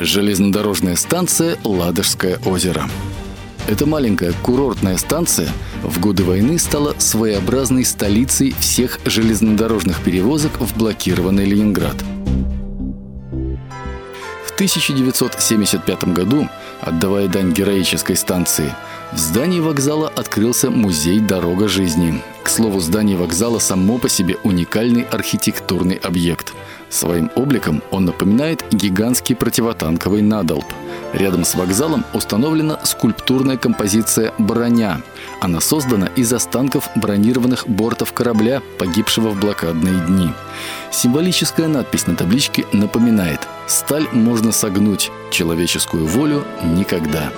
Железнодорожная станция «Ладожское озеро». Эта маленькая курортная станция в годы войны стала своеобразной столицей всех железнодорожных перевозок в блокированный Ленинград. В 1975 году, отдавая дань героической станции, в здании вокзала открылся музей «Дорога жизни». К слову, здание вокзала само по себе уникальный архитектурный объект. Своим обликом он напоминает гигантский противотанковый надолб – Рядом с вокзалом установлена скульптурная композиция «Броня». Она создана из останков бронированных бортов корабля, погибшего в блокадные дни. Символическая надпись на табличке напоминает «Сталь можно согнуть, человеческую волю – никогда».